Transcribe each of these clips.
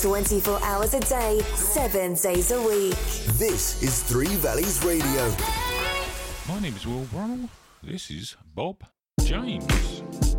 24 hours a day, 7 days a week. This is Three Valleys Radio. My name is Will Brummel. This is Bob James.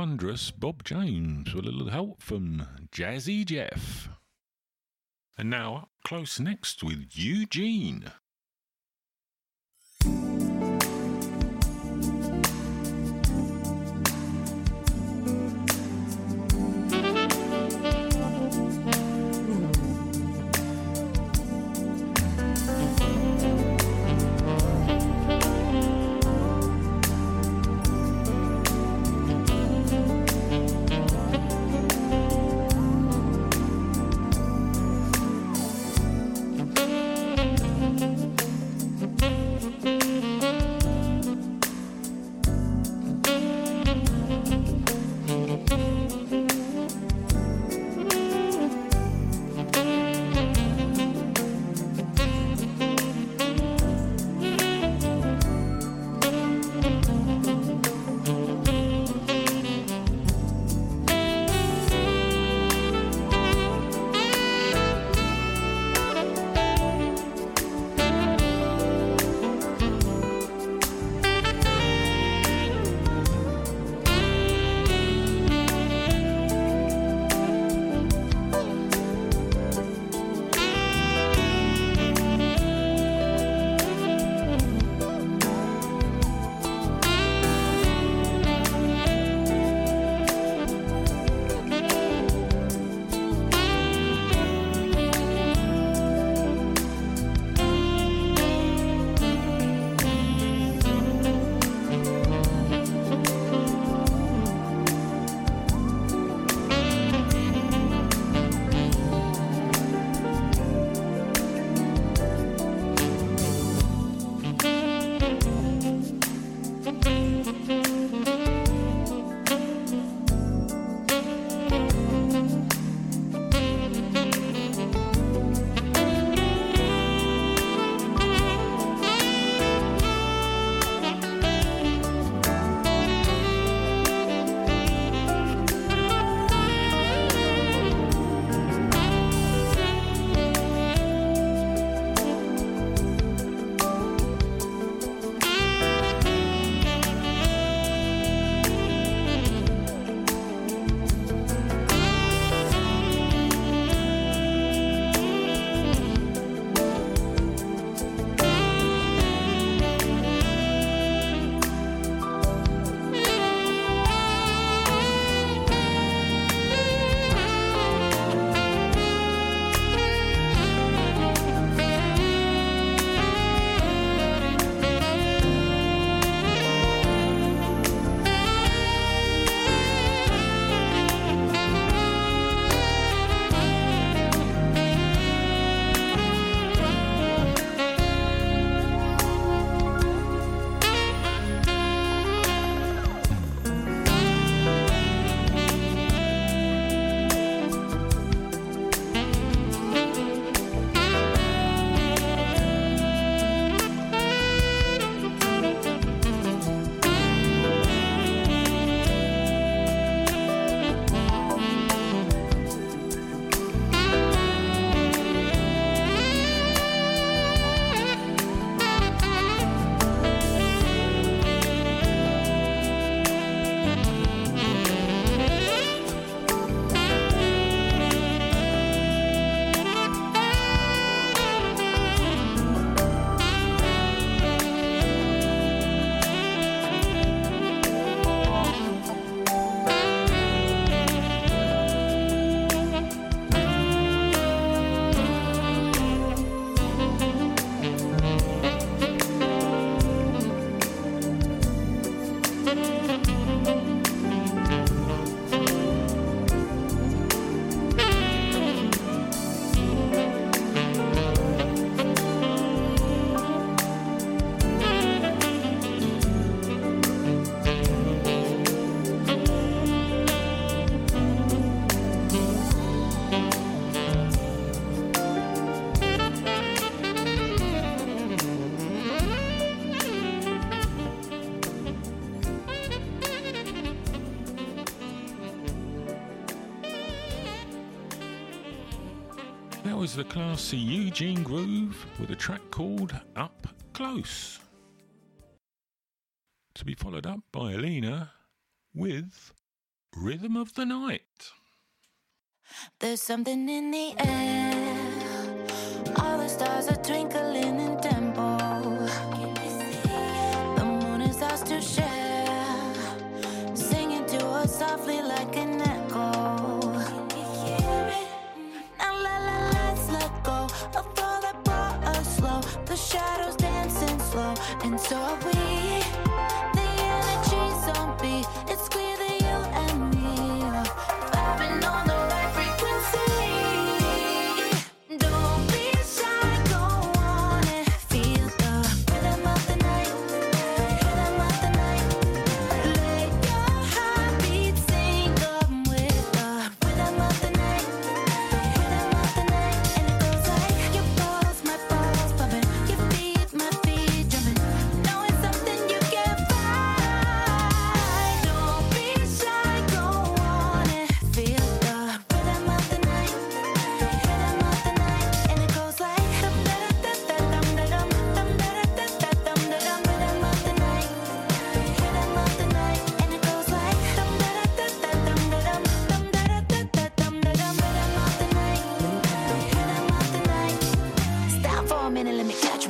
Wondrous Bob James with a little help from Jazzy Jeff. And now up close next with Eugene. the classy Euge Groove with a track called Up Close. To be followed up by Alina with Rhythm of the Night. There's something in the air, all the stars are twinkling in tempo. The moon is ours to share, singing to us softly like an The shadows dancing slow, and so are we.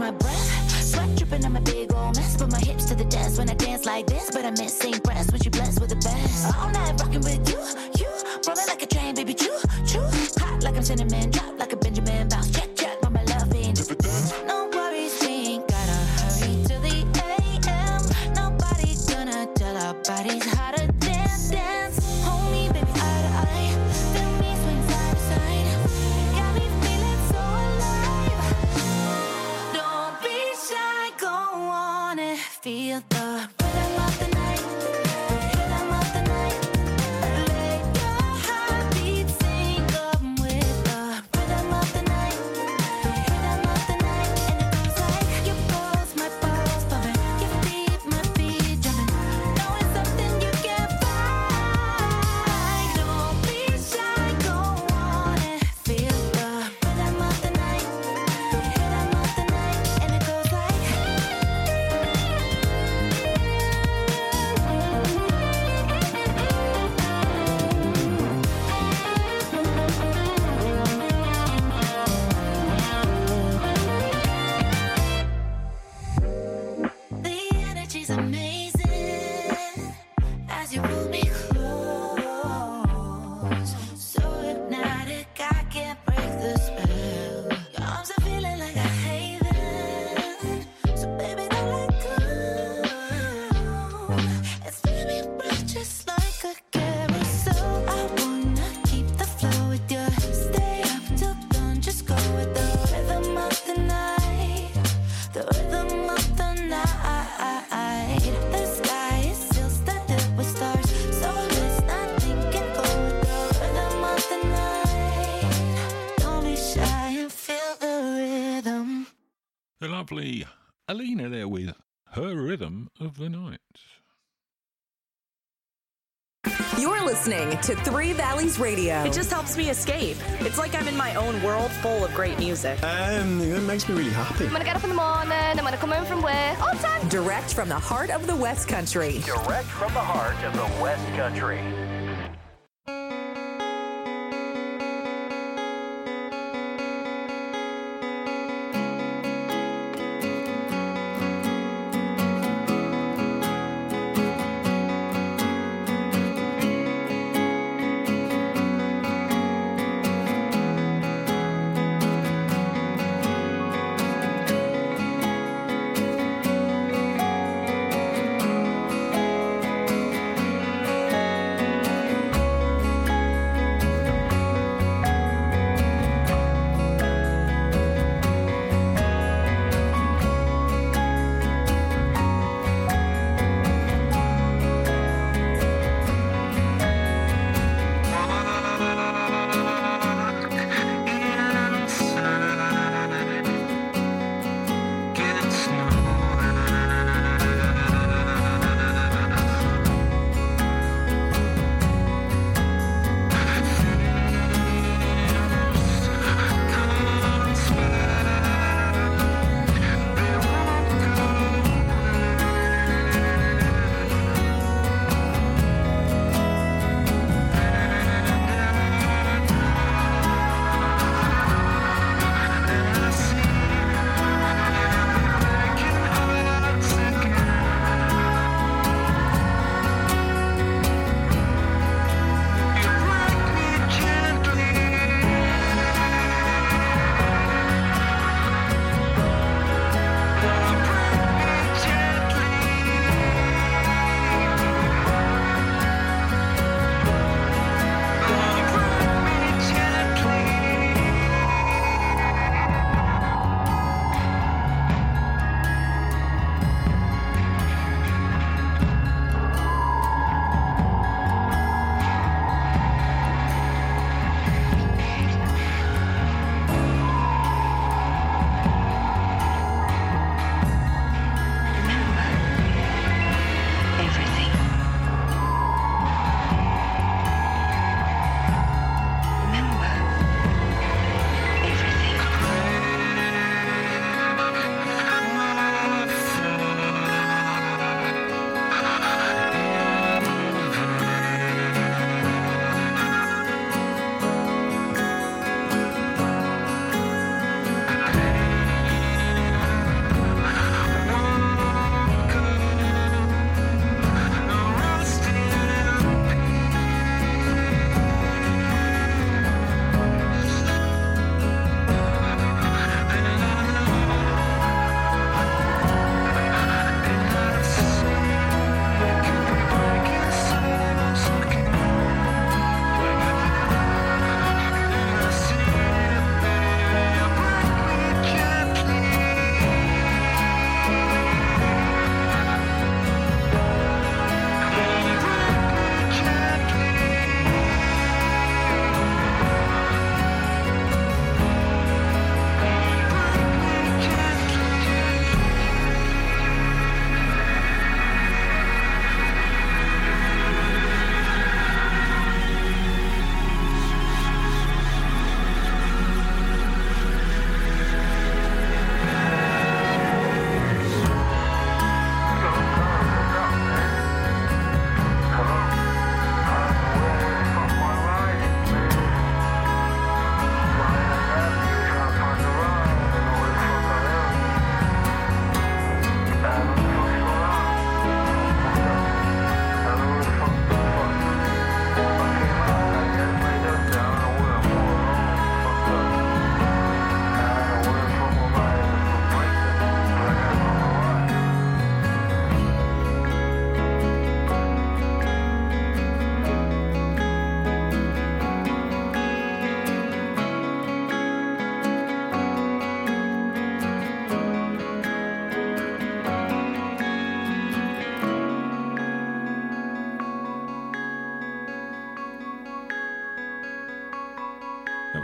my breath. Sweat dripping on my big old mess. Put my hips to the desk when I dance like this. But I'm missing breasts. Would you bless with the best? All night rocking with you, you. Rolling like a train, baby. Choo, choo. Hot like I'm cinnamon. Drop lovely Alina there with her rhythm of the night. You're listening to Three Valleys Radio. It just helps me escape. It's like I'm in my own world full of great music. Um, it makes me really happy. I'm gonna get up in the morning. I'm gonna come home from work. All time. Direct from the heart of the West Country. Direct from the heart of the West Country.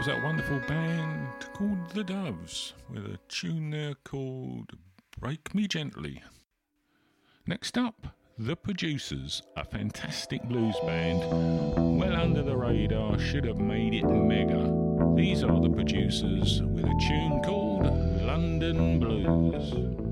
was that wonderful band called The Doves with a tune there called Break Me Gently. Next up, The Producers, a fantastic blues band. Well under the radar, should have made it mega. These are The Producers with a tune called London Blues.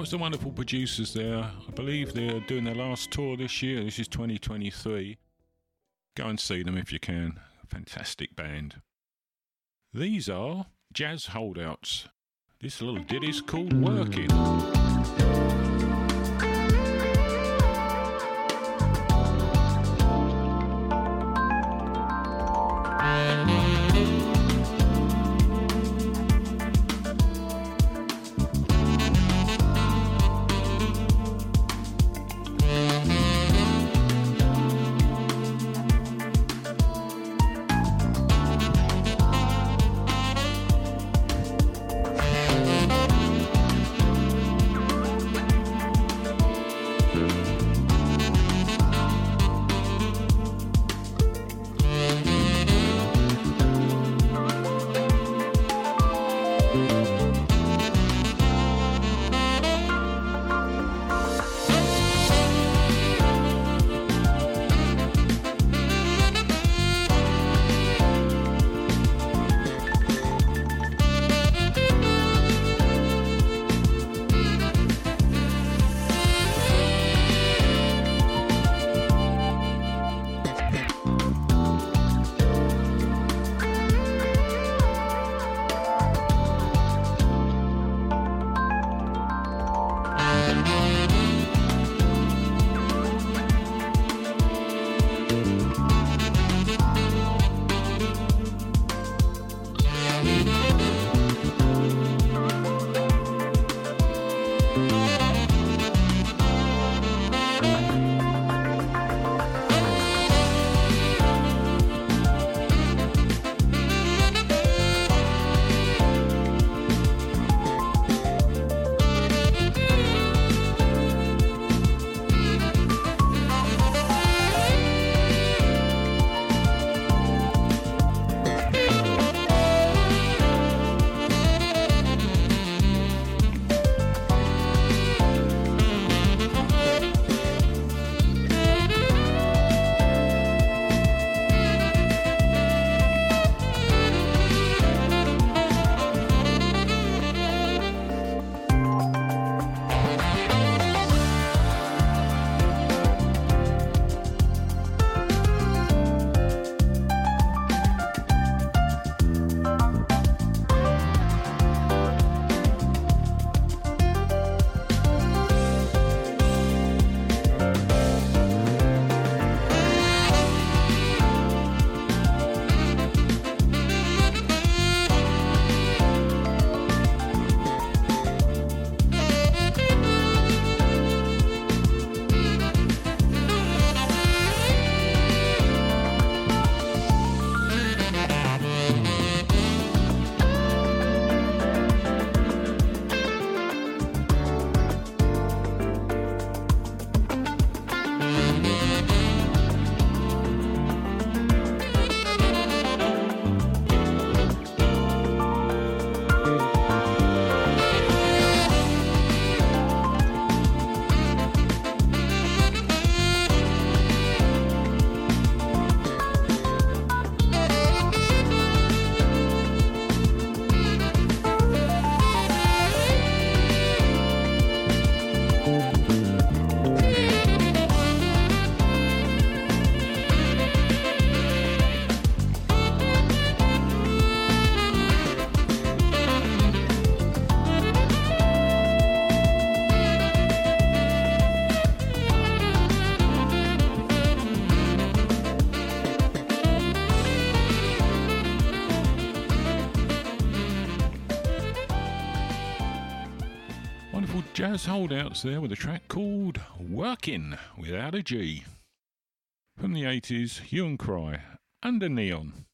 Was the wonderful producers there. I believe they're doing their last tour this year. This is 2023. Go and see them if you can. Fantastic band. These are Jazz Holdouts. This little ditty's called Working. Jazz holdouts there with a track called Working without a G. From the 80s, Hue and Cry, Under Neon.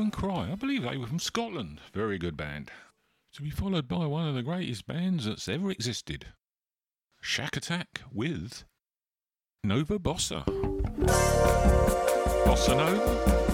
And Cry. I believe they were from Scotland. Very good band. To be followed by one of the greatest bands that's ever existed Shakatak with Nova Bossa. Bossa Nova?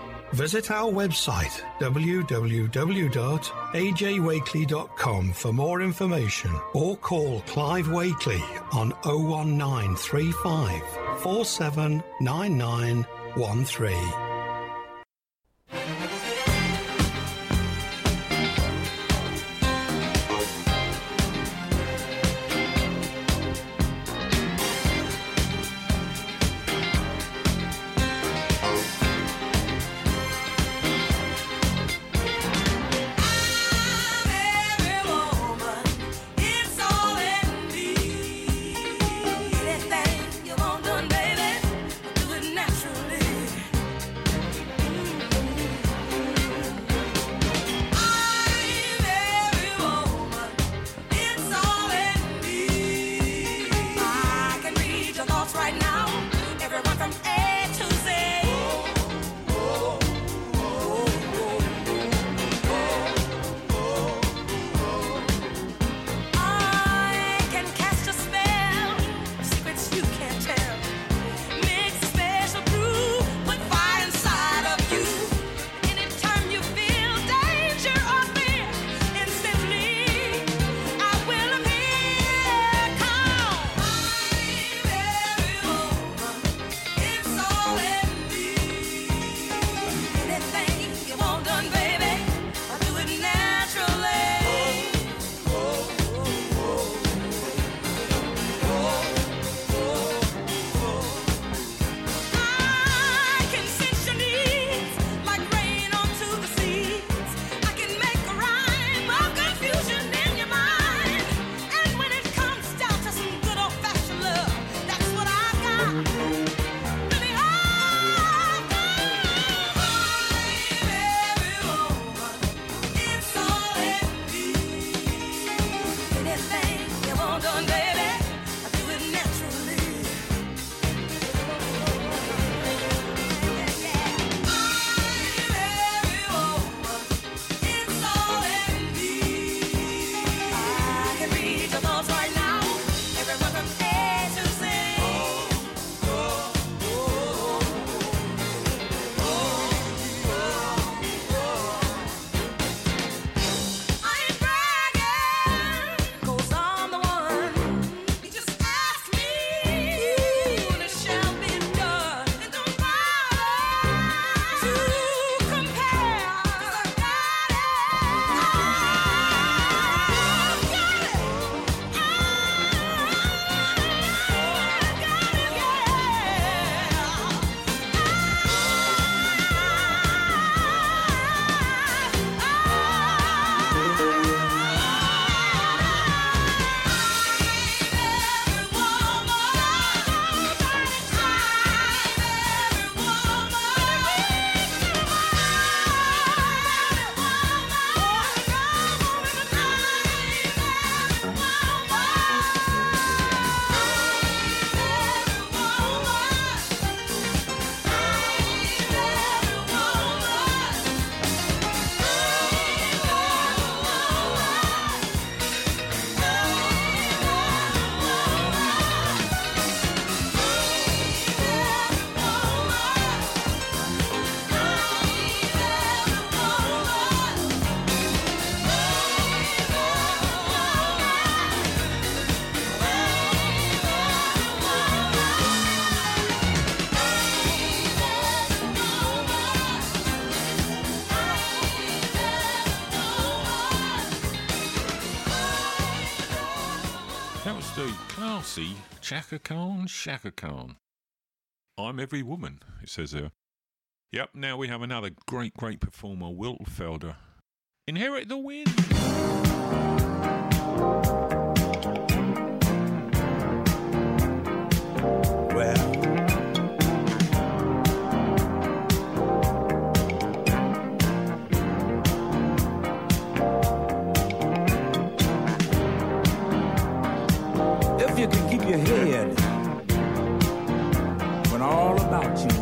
Visit our website www.ajwakely.com for more information or call Clive Wakely on 01935 479913. Classy Chaka Khan Shaka Khan. I'm every woman, it says there. Yep, now we have another great, great performer, Wilt Felder. Inherit the wind. Well, your head. When all about you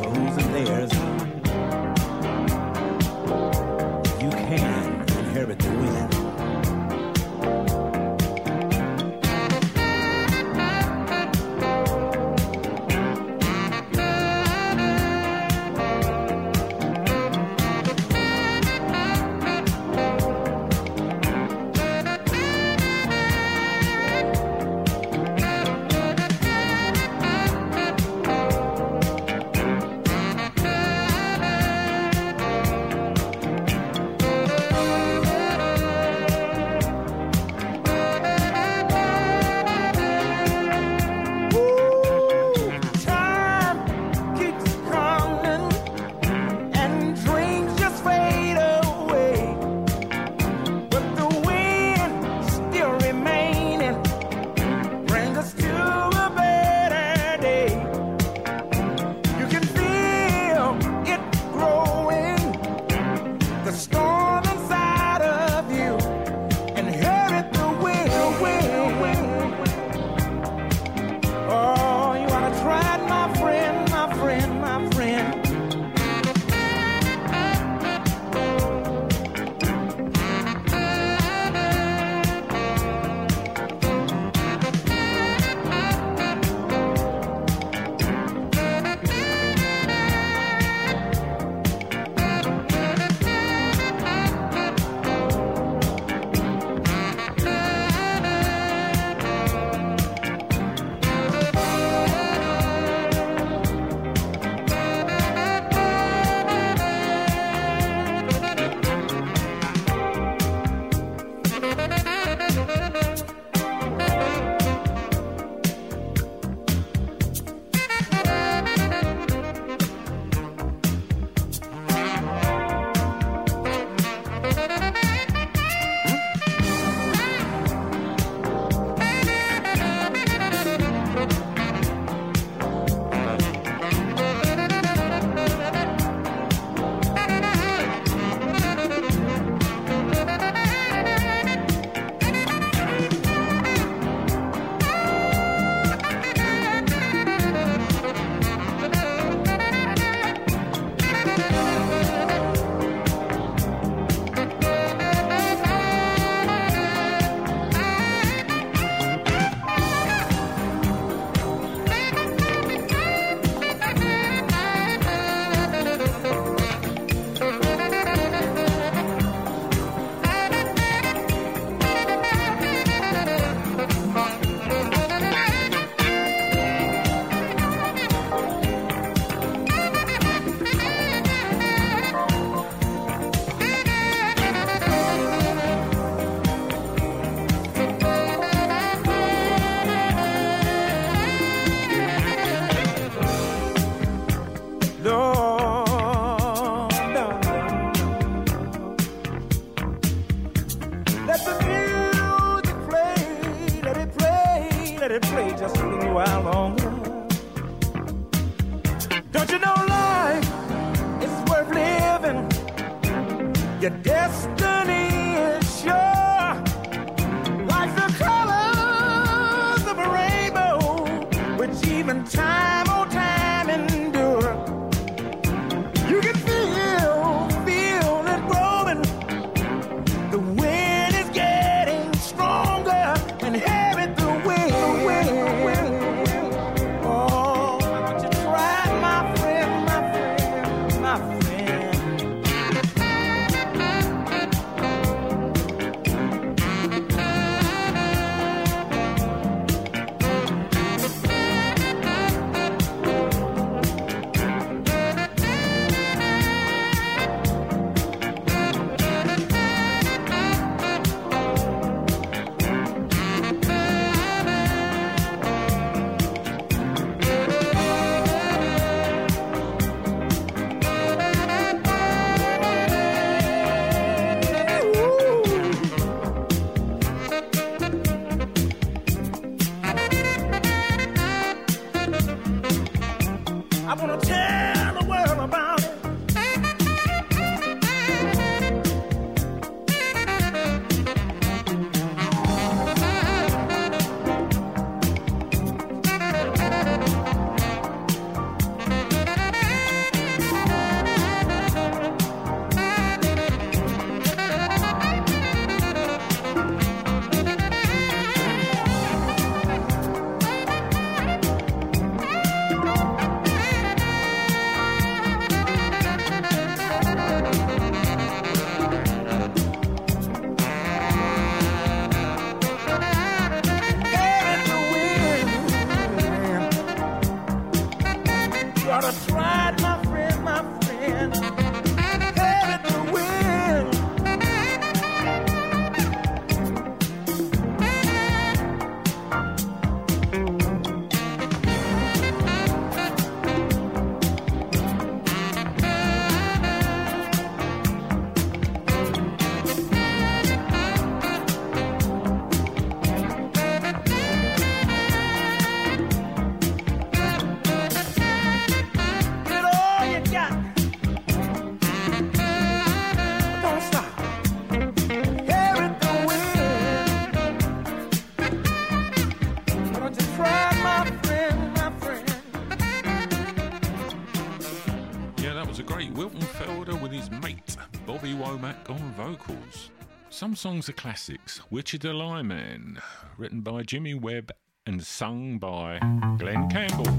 Some songs are classics. Wichita Lineman, written by Jimmy Webb and sung by Glen Campbell.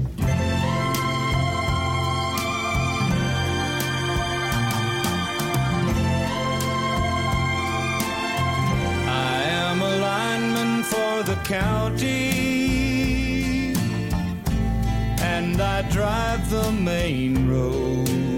I am a lineman for the county and I drive the main road.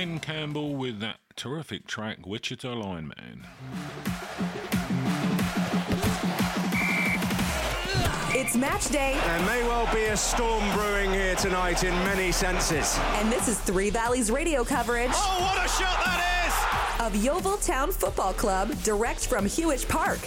Glen Campbell with that terrific track, Wichita Lineman. It's match day. There may well be a storm brewing here tonight in many senses. And this is Three Valleys radio coverage. Oh, what a shot that is! Of Yeovil Town Football Club, direct from Huish Park.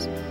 Studios.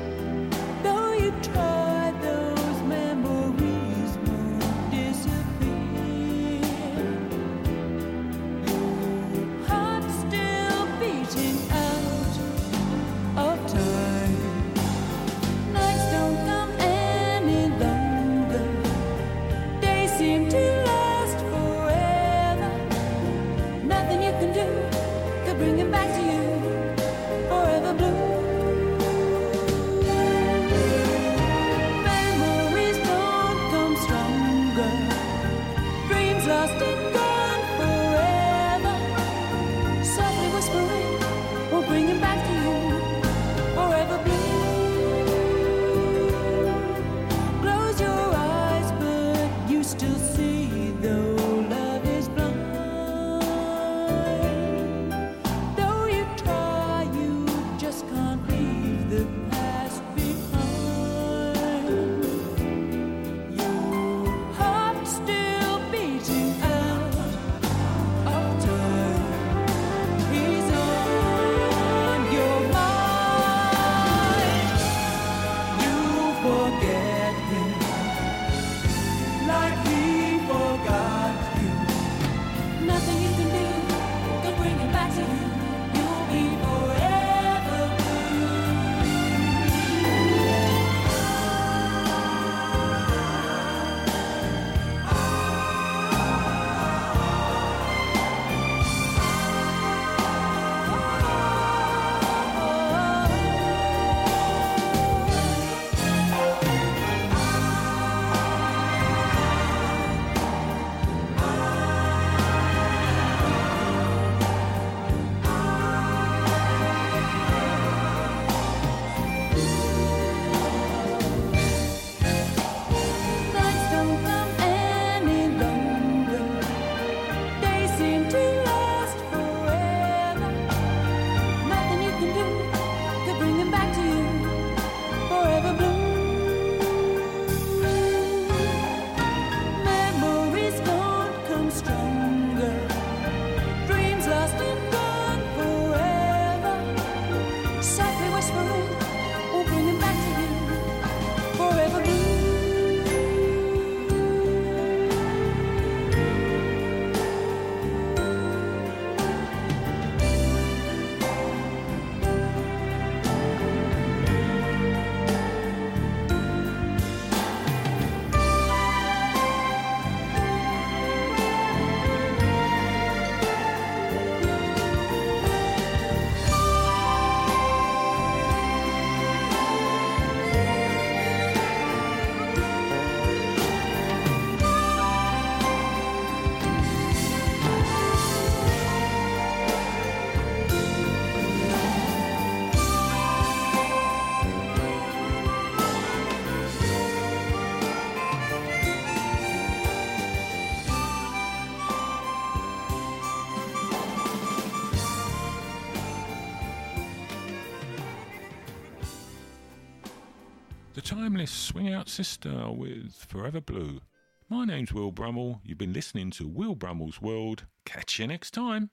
Timeless Swing Out Sister with Forever Blue. My name's Will Brummel. You've been listening to Will Brummel's World. Catch you next time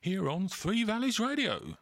here on Three Valleys Radio.